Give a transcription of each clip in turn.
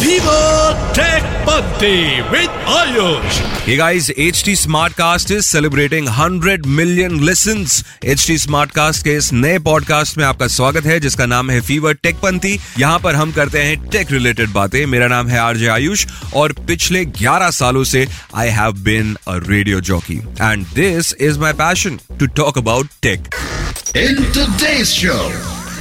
Fever Tech Bunty with Ayush. Hey guys, HT Smartcast is celebrating 100 million listens. HT Smartcast के इस नए podcast में आपका स्वागत है जिसका नाम है फीवर टेक पंथी यहाँ पर हम करते हैं टेक रिलेटेड बातें मेरा नाम है आरजे आयुष और पिछले 11 सालों से I have been a radio jockey and this is my passion to talk about tech In today's show,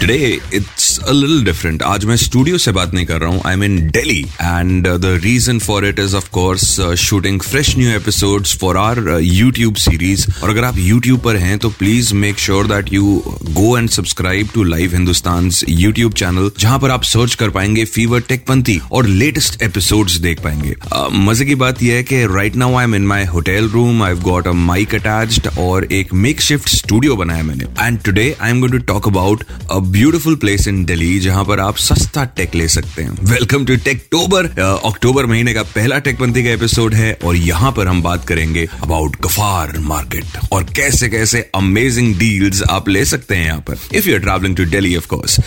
today it's a little different आज मैं स्टूडियो से बात नहीं कर रहा हूँ. I in Delhi and the reason for it is of course shooting fresh new episodes for our YouTube series और अगर आप यूट्यूब पर हैं तो please make sure that you go and subscribe to Live Hindustan YouTube channel जहाँ पर आप search कर पाएँगे फीवर टेकपंथी और लेटेस्ट एपिसोड्स देख पाएँगे. Uh, मज़े की बात यह है कि right now I am in my hotel room I got a mic attached और एक मेक शिफ्ट स्टूडियो बनाया मैंने. And today I am going to talk about beautiful place in Delhi जहाँ पर आप सस्ता टेक ले सकते हैं। वेलकम टू टेकटोबर अक्टूबर महीने का पहला टेकपंथी का एपिसोड है, और यहाँ पर हम बात करेंगे अबाउट गफार मार्केट और कैसे कैसे अमेजिंग डील्स आप ले सकते हैं यहाँ पर। If you are travelling to Delhi of course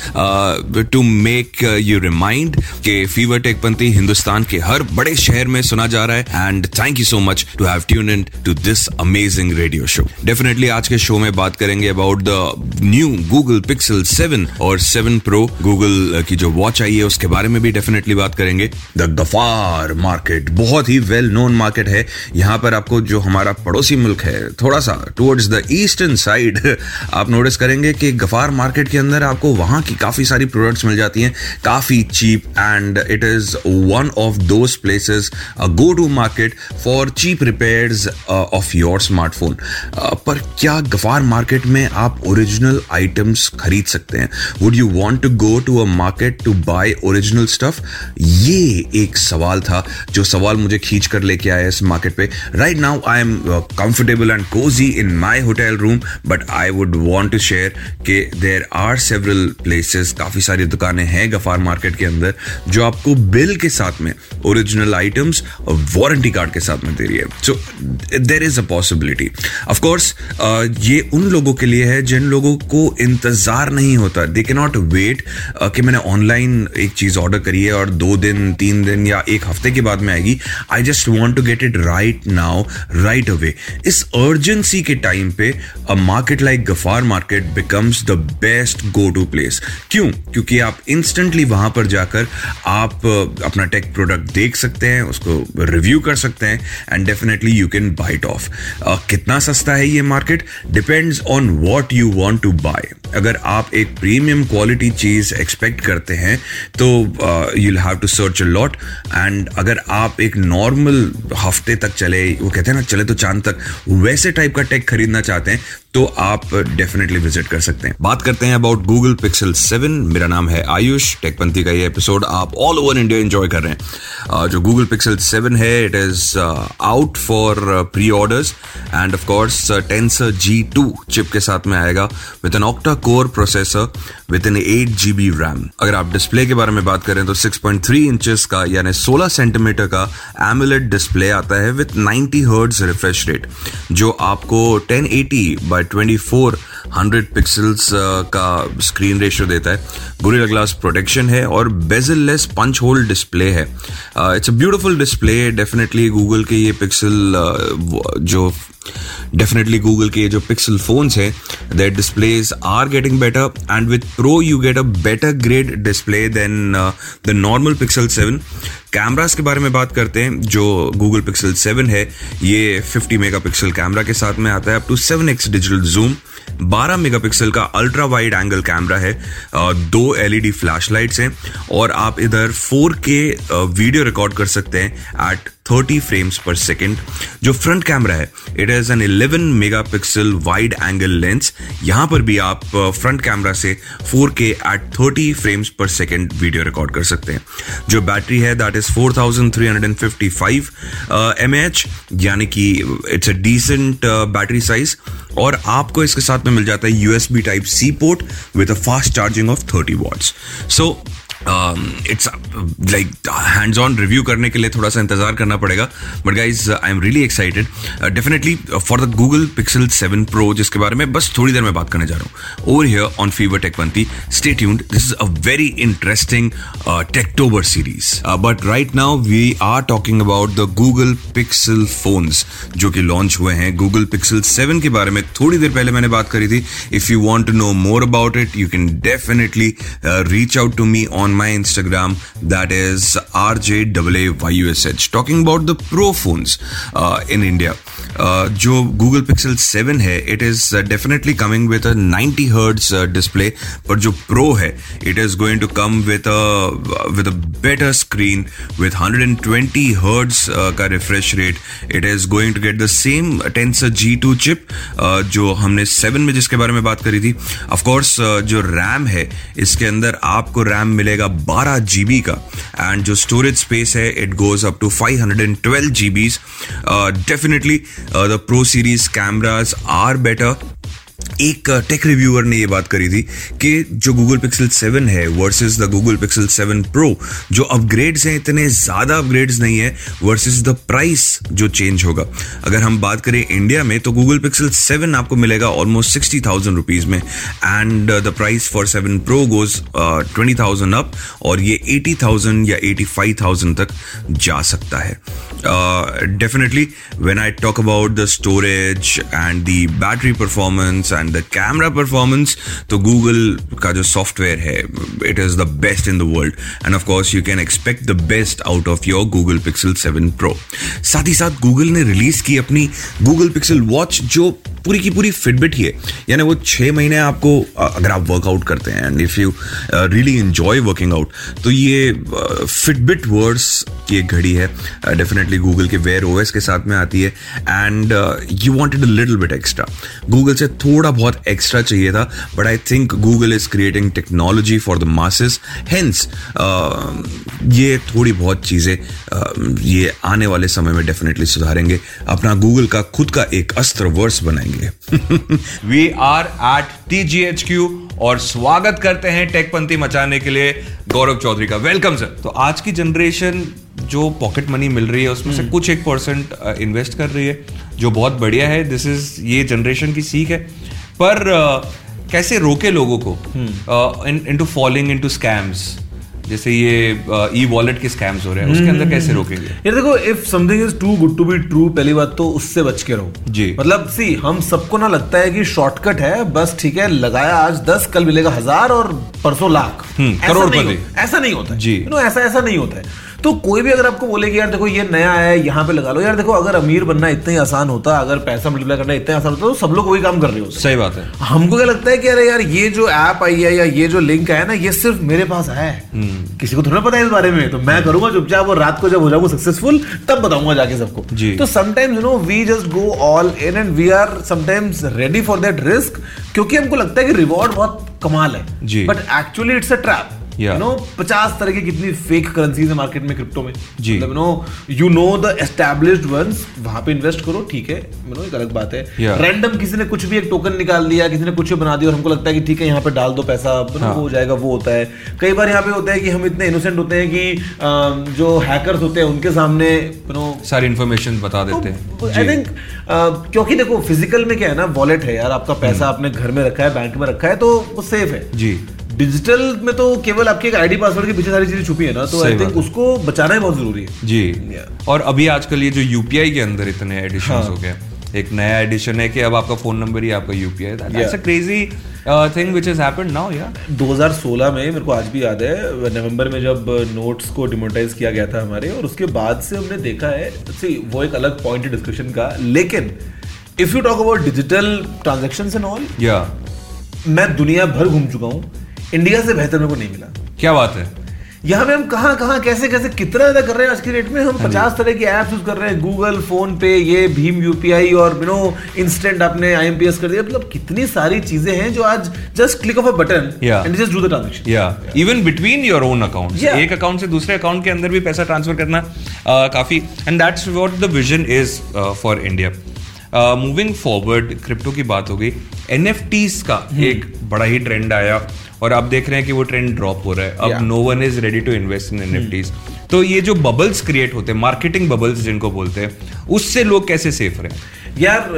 to make you remind के फीवर टेकपंथी हिंदुस्तान के हर बड़े शहर में सुना जा रहा है and thank you so much to have tune in to this amazing radio show definitely आज के शो में बात करेंगे about the new Google Pixel 7 और सेवन प्रो गूगल की जो वॉच आई है, उसके बारे में भी डेफिनेटली बात करेंगे। द गफार मार्केट बहुत ही वेल नोन मार्केट है। यहाँ पर आपको जो हमारा पड़ोसी मुल्क है थोड़ा सा टुवर्ड्स द ईस्टर्न साइड आप नोटिस करेंगे कि गफार मार्केट के अंदर आपको वहाँ की काफ़ी सारी प्रोडक्ट्स मिल जाती हैं। काफ़ी cheap and it is one of those places go to market for cheap repair of your smartphone पर क्या गफार मार्केट में आप ओरिजिनल आइटम्स खरीद सकते हैं? Would you want to go to a market to buy original stuff ये एक सवाल था, जो सवाल मुझे खींच कर लेके आया इस मार्केट पे। Right now I am comfortable and cosy in my hotel room but I would want to share कि देर आर सेवरल प्लेसेस काफ़ी सारी दुकानें हैं गफार मार्केट के अंदर, जो आपको बिल के साथ में ओरिजिनल आइटम्स और वारंटी कार्ड के साथ में दे रही है। So there is a possibility of course ये उन लोगों के लिए है, जिन लोगों को इंतज़ार नहीं होता। दे के नॉट वेट कि मैंने ऑनलाइन एक चीज़ ऑर्डर करी है और दो दिन, तीन दिन या एक हफ़्ते के बाद में आएगी। I just want to get it right now right away इस अर्जेंसी के टाइम पे a market like Ghaffar market becomes the best go to place क्यों? क्योंकि आप इंस्टेंटली वहाँ पर जाकर आप अपना टेक प्रोडक्ट देख सकते हैं, उसको रिव्यू कर सकते हैं and definitely you can bite off कितना सस्ता है ये market depends on what you want to buy अगर आप एक प्रीमियम क्वालिटी चीज़ एक्सपेक्ट करते हैं तो you have to search a lot and अगर आप एक नॉर्मल हफ़्ते तक चले, वो कहते हैं ना, चले तो चाँद तक, वैसे टाइप का टेक खरीदना चाहते हैं तो आप डेफिनेटली विज़िट कर सकते हैं। बात करते हैं अबाउट गूगल पिक्सल सेवन मेरा नाम है आयुष टेकपंथी का ये एपिसोड आप ऑल ओवर इंडिया एंजॉय कर रहे हैं। जो गूगल पिक्सल 7 है it is out for pre orders and of course Tensor G two chip के साथ में आएगा with an octa core processor with in eight G B RAM अगर आप डिस्प्ले के बारे में बात करें तो 6.3 इंचेस का यानी 16 सेंटीमीटर का एमुलेट डिस्प्ले आता है विथ 90 हर्ट्ज रिफ्रेश रेट जो आपको 1080 बाय 24 100 पिक्सल्स का स्क्रीन रेशियो देता है। गोरिल्ला ग्लास प्रोटेक्शन है और bezel less punch hole display है it's a beautiful display definitely Google के ये पिक्सल जो डेफिनेटली गूगल के जो पिक्सल फोन्स हैं their displays are getting better and with Pro you get a better grade display than the normal Pixel 7 cameras के बारे में बात करते हैं, जो गूगल पिक्सल 7 है, ये 50 मेगापिक्सल कैमरा के साथ में आता है up to 7x digital zoom 12 megapixel का अल्ट्रा वाइड एंगल कैमरा है दो एलईडी फ्लैश लाइट्स हैं, और आप इधर 4K वीडियो रिकॉर्ड कर सकते हैं एट 30 फ्रेम्स पर सेकेंड, जो फ्रंट कैमरा है it is an 11 megapixel wide angle lens यहाँ पर भी आप फ्रंट कैमरा से 4K at 30 frames per second video record कर सकते हैं। जो बैटरी है दैट इज़ 4355 एमएच यानी कि it's a decent battery size और आपको इसके साथ में मिल जाता है USB type C port with a fast charging of 30 watts so it's like hands on review करने के लिए थोड़ा सा इंतज़ार करना पड़ेगा। But guys I am really excited definitely for the Google Pixel seven Pro जिसके बारे में बस थोड़ी देर में बात करने जा रहा हूँ। Over here on fever टेकवंती stay tuned this is a very interesting Techtober series but right now we are talking about the Google Pixel phones जो कि लॉन्च हुए हैं। गूगल पिक्सल सेवन के बारे में थोड़ी देर पहले मैंने बात करी थी। If you want to know more about it you can definitely reach out to me on my Instagram that is RJAAYUSH talking about the pro phones uh, in India. जो गूगल पिक्सल सेवन है it is definitely coming with a ninety hertz display पर जो Pro है it is going to come with with better screen with hundred and twenty hertz का refresh rate it is going to get the same Tensor G two chip जो हमने seven में जिसके बारे में बात करी थी. ऑफकोर्स जो रैम है, इसके अंदर आपको रैम मिलेगा बारह जी बी का. एंड जो स्टोरेज स्पेस है it goes up to five hundred and twelve G Bs definitely the Pro series cameras are better एक टेक रिव्यूअर ने ये बात करी थी कि जो गूगल पिक्सल 7 है versus the Google Pixel 7 Pro जो अपग्रेड्स हैं, इतने ज़्यादा अपग्रेड्स नहीं है वर्सेस द प्राइस जो चेंज होगा। अगर हम बात करें इंडिया में तो गूगल पिक्सल 7 आपको मिलेगा ऑलमोस्ट सिक्सटी थाउज़ेंड रुपीज़ में। And the price for 7 Pro goes twenty thousand up और ये एटी थाउज़ेंड या एटी फाइव थाउज़ेंड तक जा सकता है। Definitely when I talk about the storage and the battery performance and the camera performance तो Google का जो सॉफ्टवेयर है it is the best in the world and of course you can expect the best out of your Google Pixel seven Pro साथ ही साथ Google ने release की अपनी गूगल पिक्सल वॉच जो पूरी की पूरी फिटबिट ही है। यानी वो छः महीने आपको अगर आप वर्कआउट करते हैं and if you really enjoy working out तो ये फिटबिट वर्ड्स की एक घड़ी है। डेफिनेटली गूगल के वेयर ओएस के साथ में आती है। And you wanted a little bit extra Google से थोड़ा बहुत एक्स्ट्रा चाहिए था but I think Google is creating technology for the masses hence ये थोड़ी बहुत चीज़ें uh, ये आने वाले समय में डेफिनेटली सुधारेंगे। अपना गूगल का खुद का एक अस्त्र वर्स बनाएँगे। We are at T G H Q और स्वागत करते हैं टेकपंथी मचाने के लिए गौरव चौधरी का। वेलकम सर तो आज की जनरेशन जो पॉकेट मनी मिल रही है उसमें से कुछ एक परसेंट इन्वेस्ट कर रही है जो बहुत बढ़िया है। दिस इज़ ये जनरेशन की सीख है। पर uh, कैसे रोके लोगों को? Into following into scams जैसे ये ई वॉलेट के स्कैम्स हो रहे हैं उसके अंदर कैसे रोकेंगे यार देखो if something is too good to be true पहली बात तो उससे बच के रहो जी। मतलब सी हम सबको ना लगता है कि शॉर्टकट है बस ठीक है लगाया आज दस कल मिलेगा हज़ार और परसों लाख करोड़ ऐसा करोड़पति। नहीं ऐसा नहीं होता है जी। ऐसा ऐसा नहीं होता है तो कोई भी अगर आपको बोले कि यार देखो ये नया है यहाँ पे लगा लो यार देखो अगर अमीर बनना इतना ही आसान होता अगर पैसा मल्टीप्लाई करना इतना आसान होता तो सब लोग वही काम कर रहे होते सही बात है हमको क्या लगता है कि अरे यार ये जो ऐप आई है या ये जो लिंक आया ना ये सिर्फ़ मेरे पास आया है हम्म। किसी को थोड़ा पता है इस बारे में तो मैं करूँगा चुपचाप और रात को जब हो जाऊँगा सक्सेसफुल तब बताऊँगा जाके सबको। तो sometimes you know we just go all in and we are sometimes ready for that risk क्योंकि हमको लगता है कि रिवॉर्ड बहुत कमाल है। But actually it's a trap. You know पचास तरह की कितनी फेक करेंसीज है मार्केट में क्रिप्टो में? जी। मतलब no you know the established ones वहाँ पे इन्वेस्ट करो ठीक है? यू नो एक अलग बात है। Yeah. रैंडम किसी ने कुछ भी एक टोकन निकाल दिया किसी ने कुछ भी बना दिया और हमको लगता है कि ठीक है यहाँ पे डाल दो पैसा हाँ। वो हो जाएगा वो होता है। कई बार यहाँ पे होता है कि हम इतने इनोसेंट होते हैं कि जो हैकर्स होते हैं उनके सामने यू नो सारी इन्फॉर्मेशन बता देते हैं। आई थिंक क्योंकि देखो फ़िज़िकल में क्या है ना वॉलेट है यार आपका पैसा हम्म। आपने घर में रखा है बैंक में रखा है तो वो सेफ़ है। जी। डिजिटल में तो केवल आपके एक आईडी पासवर्ड के पीछे सारी चीज़ें छुपी है ना तो आई थिंक उसको बचाना ही बहुत ज़रूरी है। जी। Yeah. और अभी आजकल ये जो यूपीआई के अंदर इतने एडिशन हाँ। हो गए एक नया एडिशन है कि अब आपका फ़ोन नंबर ही आपका UPI that's a crazy thing which has happened now या 2016 में मेरे को आज भी याद है नवंबर में जब नोट्स को डिमोनेटाइज किया गया था हमारे और उसके बाद से हमने देखा है see, वो एक अलग पॉइंट है डिस्कशन का लेकिन if you talk about digital transaction and all या मैं दुनिया भर घूम चुका हूँ इंडिया से बेहतर मेरे को नहीं मिला। क्या बात है? यहाँ पे हम कहाँ कहाँ कैसे कैसे कितना ज़्यादा कर रहे हैं आज के डेट में? हाँ हम पचास तरह की एप्स यूज़ कर रहे हैं। गूगल फ़ोन पे ये भीम यूपीआई और यू नो इंस्टेंट आपने आईएमपीएस कर दिया। मतलब कितनी सारी चीज़ें हैं जो आज just click of a button and just do the transaction या even between your own account एक अकाउंट से दूसरे अकाउंट के अंदर भी पैसा ट्रांसफ़र करना uh, काफ़ी। And that's what the vision is for India moving forward crypto की बात हो गई। एन का हम्म। एक बड़ा ही ट्रेंड आया। और अब देख रहे हैं कि वो ट्रेंड ड्रॉप हो रहा है। अब no one is ready to invest in NFTs तो ये जो बबल्स क्रिएट होते हैं मार्केटिंग बबल्स जिनको बोलते हैं उससे लोग कैसे सेफ़ रहे? यार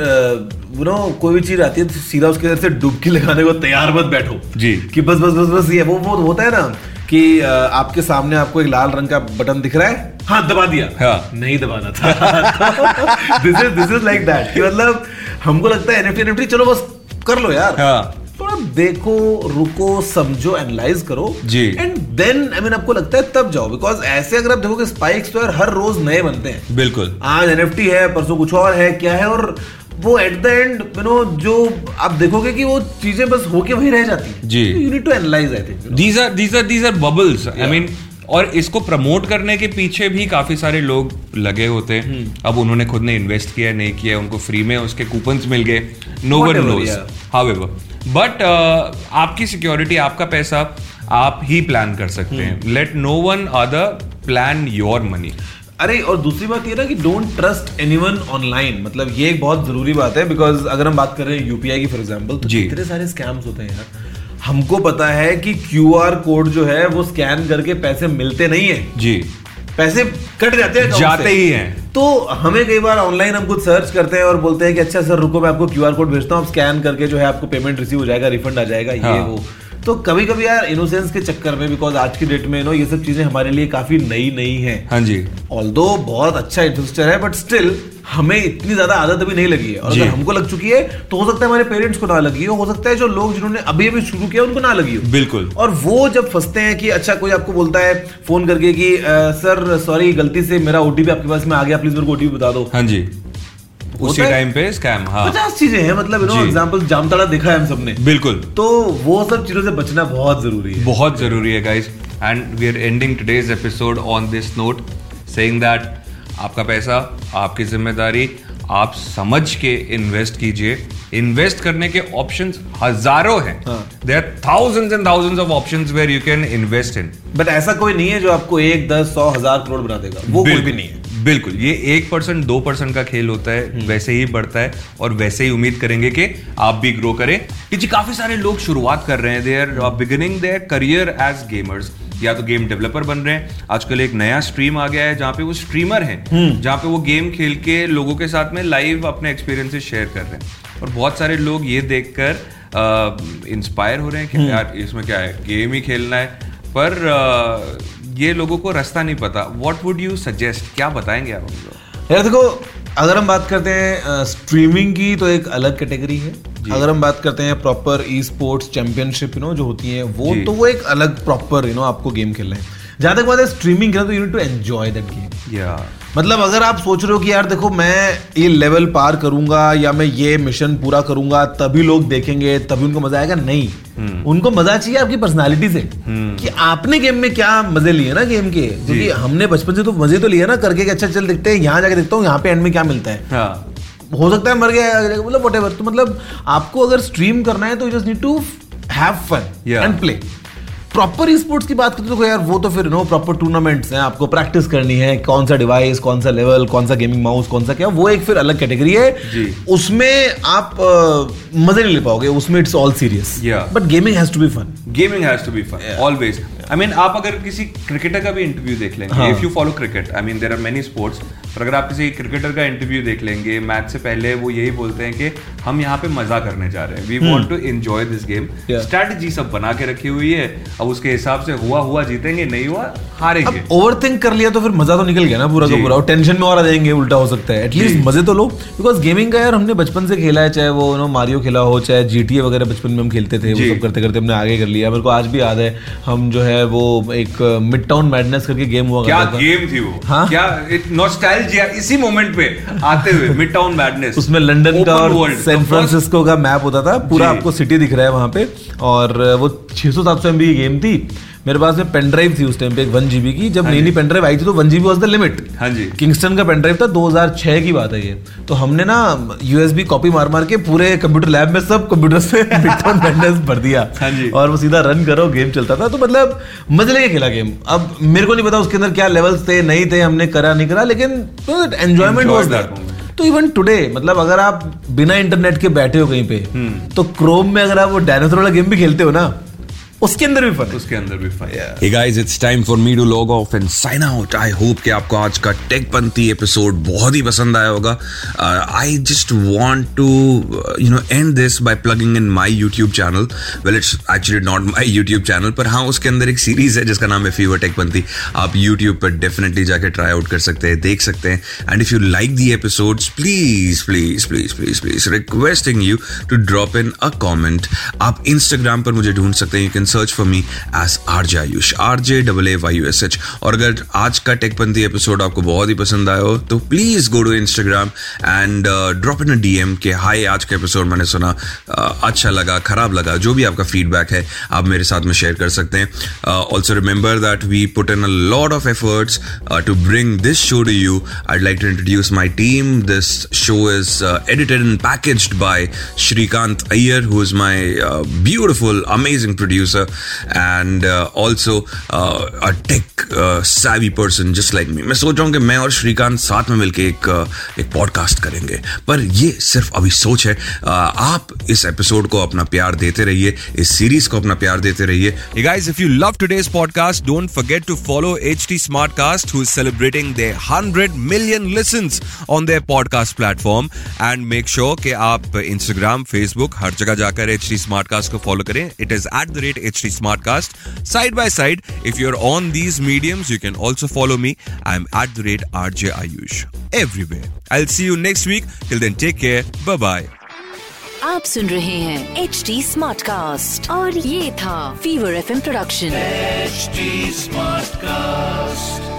यू नो कोई भी चीज़ आती है तो सीधा उसके अंदर से डुबकी लगाने को तैयार मत बैठो। जी। कि बस बस बस बस ये वो वो होता है ना कि आपके सामने आपको एक लाल रंग का बटन दिख रहा है। हाँ दबा दिया। हाँ। नहीं दबाना था। This is this is like that कि मतलब हमको लगता है एनएफटी एनएफटी चलो बस कर लो यार। हाँ। थोड़ा देखो रुको समझो एनालाइज करो जी। एंड देन आई मीन आपको लगता है तब जाओ बिकॉज़ ऐसे अगर आप देखोगे स्पाइक्स तो यार हर रोज नए बनते हैं। बिल्कुल। आज एनएफटी है परसों कुछ और है क्या है और वो at the end you know जो आप देखोगे कि वो चीज़ें बस होके वही रह जाती है। जी। You need to analyse I think these are these are these are bubbles I mean और इसको प्रमोट करने के पीछे भी काफ़ी सारे लोग लगे होते हैं हम्म। अब उन्होंने खुद ने इन्वेस्ट किया नहीं किया उनको फ्री में उसके कूपन्स मिल गए no one knows yeah. However but आपकी सिक्योरिटी आपका पैसा आप ही प्लान कर सकते। हैं let no one other plan your money अरे और दूसरी बात ये ना कि डोंट ट्रस्ट एनीवन ऑनलाइन मतलब ये एक बहुत ज़रूरी बात है बिकॉज़ अगर हम बात कर रहे हैं यूपीआई की फॉर एग्जांपल तो जी। कितने सारे स्कैम्स होते हैं यार हमको पता है कि क्यूआर कोड जो है वो स्कैन करके पैसे मिलते नहीं है जी पैसे कट जाते हैं जाते ही हैं तो हमें कई बार ऑनलाइन हम कुछ सर्च करते हैं और बोलते हैं कि अच्छा सर रुको मैं आपको क्यूआर कोड भेजता हूँ आप स्कैन करके जो है आपको पेमेंट रिसीव हो जाएगा रिफंड आ जाएगा हाँ। ये। वो तो कभी कभी यार इनोसेंस के चक्कर में बिकॉज़ आज की डेट में नो ये सब चीज़ें हमारे लिए काफ़ी नई नई हैं। हाँ जी। ऑल बहुत अच्छा इंफ्रास्ट्रक्चर है बट स्टिल हमें इतनी ज़्यादा आदत अभी नहीं लगी है। और अगर हमको लग चुकी है तो हो सकता है हमारे पेरेंट्स को ना लगी हो हो सकता है जो लोग जिन्होंने अभी अभी शुरू किया उनको ना लगी हो। बिल्कुल। और वो जब फंसते हैं कि अच्छा कोई आपको बोलता है फ़ोन करके कि "अ, सर सॉरी गलती से मेरा ओटीपी आपके पास में आ गया प्लीज़ मेरे को ओटीपी बता दो। हाँ जी। उसी? टाइम पे स्कैम हाँ। पचास चीज़ें हैं मतलब यू नो एग्जांपल जामताड़ा देखा है हम सबने। बिल्कुल। तो वो सब चीज़ों से बचना बहुत ज़रूरी है। बहुत ज़रूरी है guys and we are ending today's episode on this note saying that आपका पैसा आपकी ज़िम्मेदारी आप समझ के इन्वेस्ट कीजिए। इन्वेस्ट करने के ऑप्शन हज़ारों हैं। There are thousands and thousands of options where you can invest in but ऐसा कोई नहीं है जो आपको एक दस सौ हज़ार करोड़ बना देगा। वो कोई भी नहीं है। बिल्कुल ये एक परसेंट दो परसेंट का खेल होता हम्म। है वैसे ही बढ़ता है और वैसे ही उम्मीद करेंगे कि आप भी ग्रो करें। कि जी काफ़ी सारे लोग शुरुआत कर रहे हैं। They are beginning their career as gamers या तो गेम डेवलपर बन रहे हैं। आजकल एक नया स्ट्रीम आ गया है जहाँ पे वो स्ट्रीमर हैं। हम्म। जहाँ पे वो गेम खेल के लोगों के साथ में लाइव अपने एक्सपीरियंसेस शेयर कर रहे हैं। और बहुत सारे लोग ये देखकर इंस्पायर हो रहे हैं हम्म। कि यार इसमें क्या है? गेम ही खेलना है। पर अ, ये लोगों को रास्ता नहीं पता। वॉट वुड यू सजेस्ट क्या बताएँगे आप उनको यार देखो अगर हम बात करते हैं स्ट्रीमिंग की तो एक अलग कैटेगरी है। अगर हम बात करते हैं proper e sports championship you know जो होती है वो तो वो एक अलग प्रॉपर यू नो आपको गेम खेलना है। जहाँ तक बात है स्ट्रीमिंग खेलना तो you need to enjoy that game या मतलब अगर आप सोच रहे हो कि यार देखो मैं ये लेवल पार करूँगा या मैं ये मिशन पूरा करूँगा तभी लोग देखेंगे तभी उनको मज़ा आएगा? नहीं। उनको मज़ा चाहिए आपकी पर्सनालिटी से। कि आपने गेम में क्या मज़े लिए ना गेम के? क्योंकि हमने बचपन से तो मज़े तो लिए ना करके कि अच्छा चल देखते हैं यहाँ जाके देखता हूँ यहाँ पे एंड में क्या मिलता है। हाँ। हो सकता है मर गया मतलब वट तो मतलब आपको अगर स्ट्रीम करना है तो just need to have fun and play proper sports की बात करते तो यार वो तो फिर नो प्रॉपर टूर्नामेंट्स हैं आपको प्रैक्टिस करनी है कौन सा डिवाइस कौन सा लेवल कौन सा गेमिंग माउस कौन सा क्या वो एक फिर अलग कैटेगरी है। जी। उसमें आप अ, मज़े नहीं ले पाओगे उसमें it's all serious but gaming has to be fun gaming has to be fun always I mean आप अगर किसी क्रिकेटर का भी इंटरव्यू देख लेंगे। If you follow cricket I mean there are many sports पर अगर आप किसी क्रिकेटर का इंटरव्यू देख लेंगे मैच से पहले वो यही बोलते हैं कि हम यहाँ पे मज़ा करने जा रहे हैं। We want to enjoy this game. Strategy सब बना के रखी हुई है। अब उसके हिसाब से हुआ हुआ जीतेंगे नहीं हुआ हारेंगे। ओवर थिंक कर लिया तो फिर मज़ा तो निकल गया ना पूरा का पूरा। और टेंशन में और आ जाएँगे उल्टा हो सकता है। एटलीस्ट मज़े तो लो। बिकॉज़ गेमिंग का यार हमने बचपन से खेला है चाहे वो नो मारियो खेला हो चाहे जीटीए वगैरह बचपन में हम खेलते थे वो सब करते करते हमने आगे कर लिया। मेरे को आज भी याद है हम जो है वो एक मिड टाउन मैडनेस करके गेम हुआ क्या गेम थी। वो? हाँ? क्या नॉस्टैल्जिया इसी मोमेंट पे आते हुए मिड टाउन मैडनेस उसमें लंदन का और सैन फ्रांसिस्को का मैप होता था पूरा आपको सिटी दिख रहा है वहाँ पे। और वो 600 700 एमबी की गेम थी। मेरे पास में पेन ड्राइव थी उस टाइम पे एक वन जीबी की। जब नई नई पेन ड्राइव आई थी तो one GB was the limit हाँ जी। किंगस्टन का पेन ड्राइव था 2006 की बात है ये। तो हमने ना यूएसबी कॉपी मार मार के पूरे कंप्यूटर लैब में सब कंप्यूटर से बिटकॉइन भर दिया। हाँ जी। और वो सीधा रन करो गेम चलता था। तो मतलब मज़े लेके खेला गेम अब मेरे को नहीं पता उसके अंदर क्या लेवल्स थे नहीं थे हमने करा नहीं करा लेकिन एंजॉयमेंट वाज moment. तो इवन टुडे मतलब अगर आप बिना इंटरनेट के बैठे हो कहीं पे हम्म। तो क्रोम में अगर आप वो डायनासोर वाला गेम भी खेलते हो ना उसके अंदर भी फन है उसके अंदर भी fun Hey guys, it's time for me to log off and sign out. I hope कि आपको आज का टेकपंथी एपिसोड बहुत ही पसंद आया होगा. I just want to uh, you know end this by plugging in my YouTube channel. Well, it's actually not my YouTube channel, पर हाँ उसके अंदर एक सीरीज़ है जिसका नाम है फीवर टेकपंथी. आप YouTube पर डेफिनेटली जाके ट्राई आउट कर सकते हैं, देख सकते हैं. And if you like the episodes please please please please please requesting you to drop in a comment. आप इंस्टाग्राम पर मुझे ढूंढ सकते हैं. You can search for me as R J Ayush R J double A Y U S H और अगर आज का टेकपंथी एपिसोड आपको बहुत ही पसंद आया हो तो please go to Instagram and drop in a DM के हाय आज का एपिसोड मैंने सुना uh, अच्छा लगा खराब लगा जो भी आपका फीडबैक है आप मेरे साथ में शेयर कर सकते हैं. Also remember that we put in a lot of efforts to bring this show to you I'd like to introduce my team. This show is uh, edited and packaged by Shrikant Iyer, who is my uh, beautiful, amazing producer, and uh, also uh, a tech uh, savvy person just like me. मैं सोच रहा हूँ कि मैं और श्रीकांत साथ में मिलके एक uh, एक पॉडकास्ट करेंगे पर ये सिर्फ़ अभी सोच है uh, आप इस एपिसोड को अपना प्यार देते रहिए इस सीरीज़ को अपना प्यार देते रहिए guys, if you love today's podcast, don't forget to follow HT Smartcast, who is celebrating their 100 million listens on their podcast platform. And make sure कि आप Instagram, Facebook, हर जगह जाकर HT Smartcast को follow करें. It is at the rate HT Smartcast. Side by side, if you're on these mediums, you can also follow me. I'm at the rate RJ Ayush. Everywhere. I'll see you next week. Till then, take care. Bye bye. आप सुन रहे हैं H D smart cast और ये था fever F production HD Smartcast.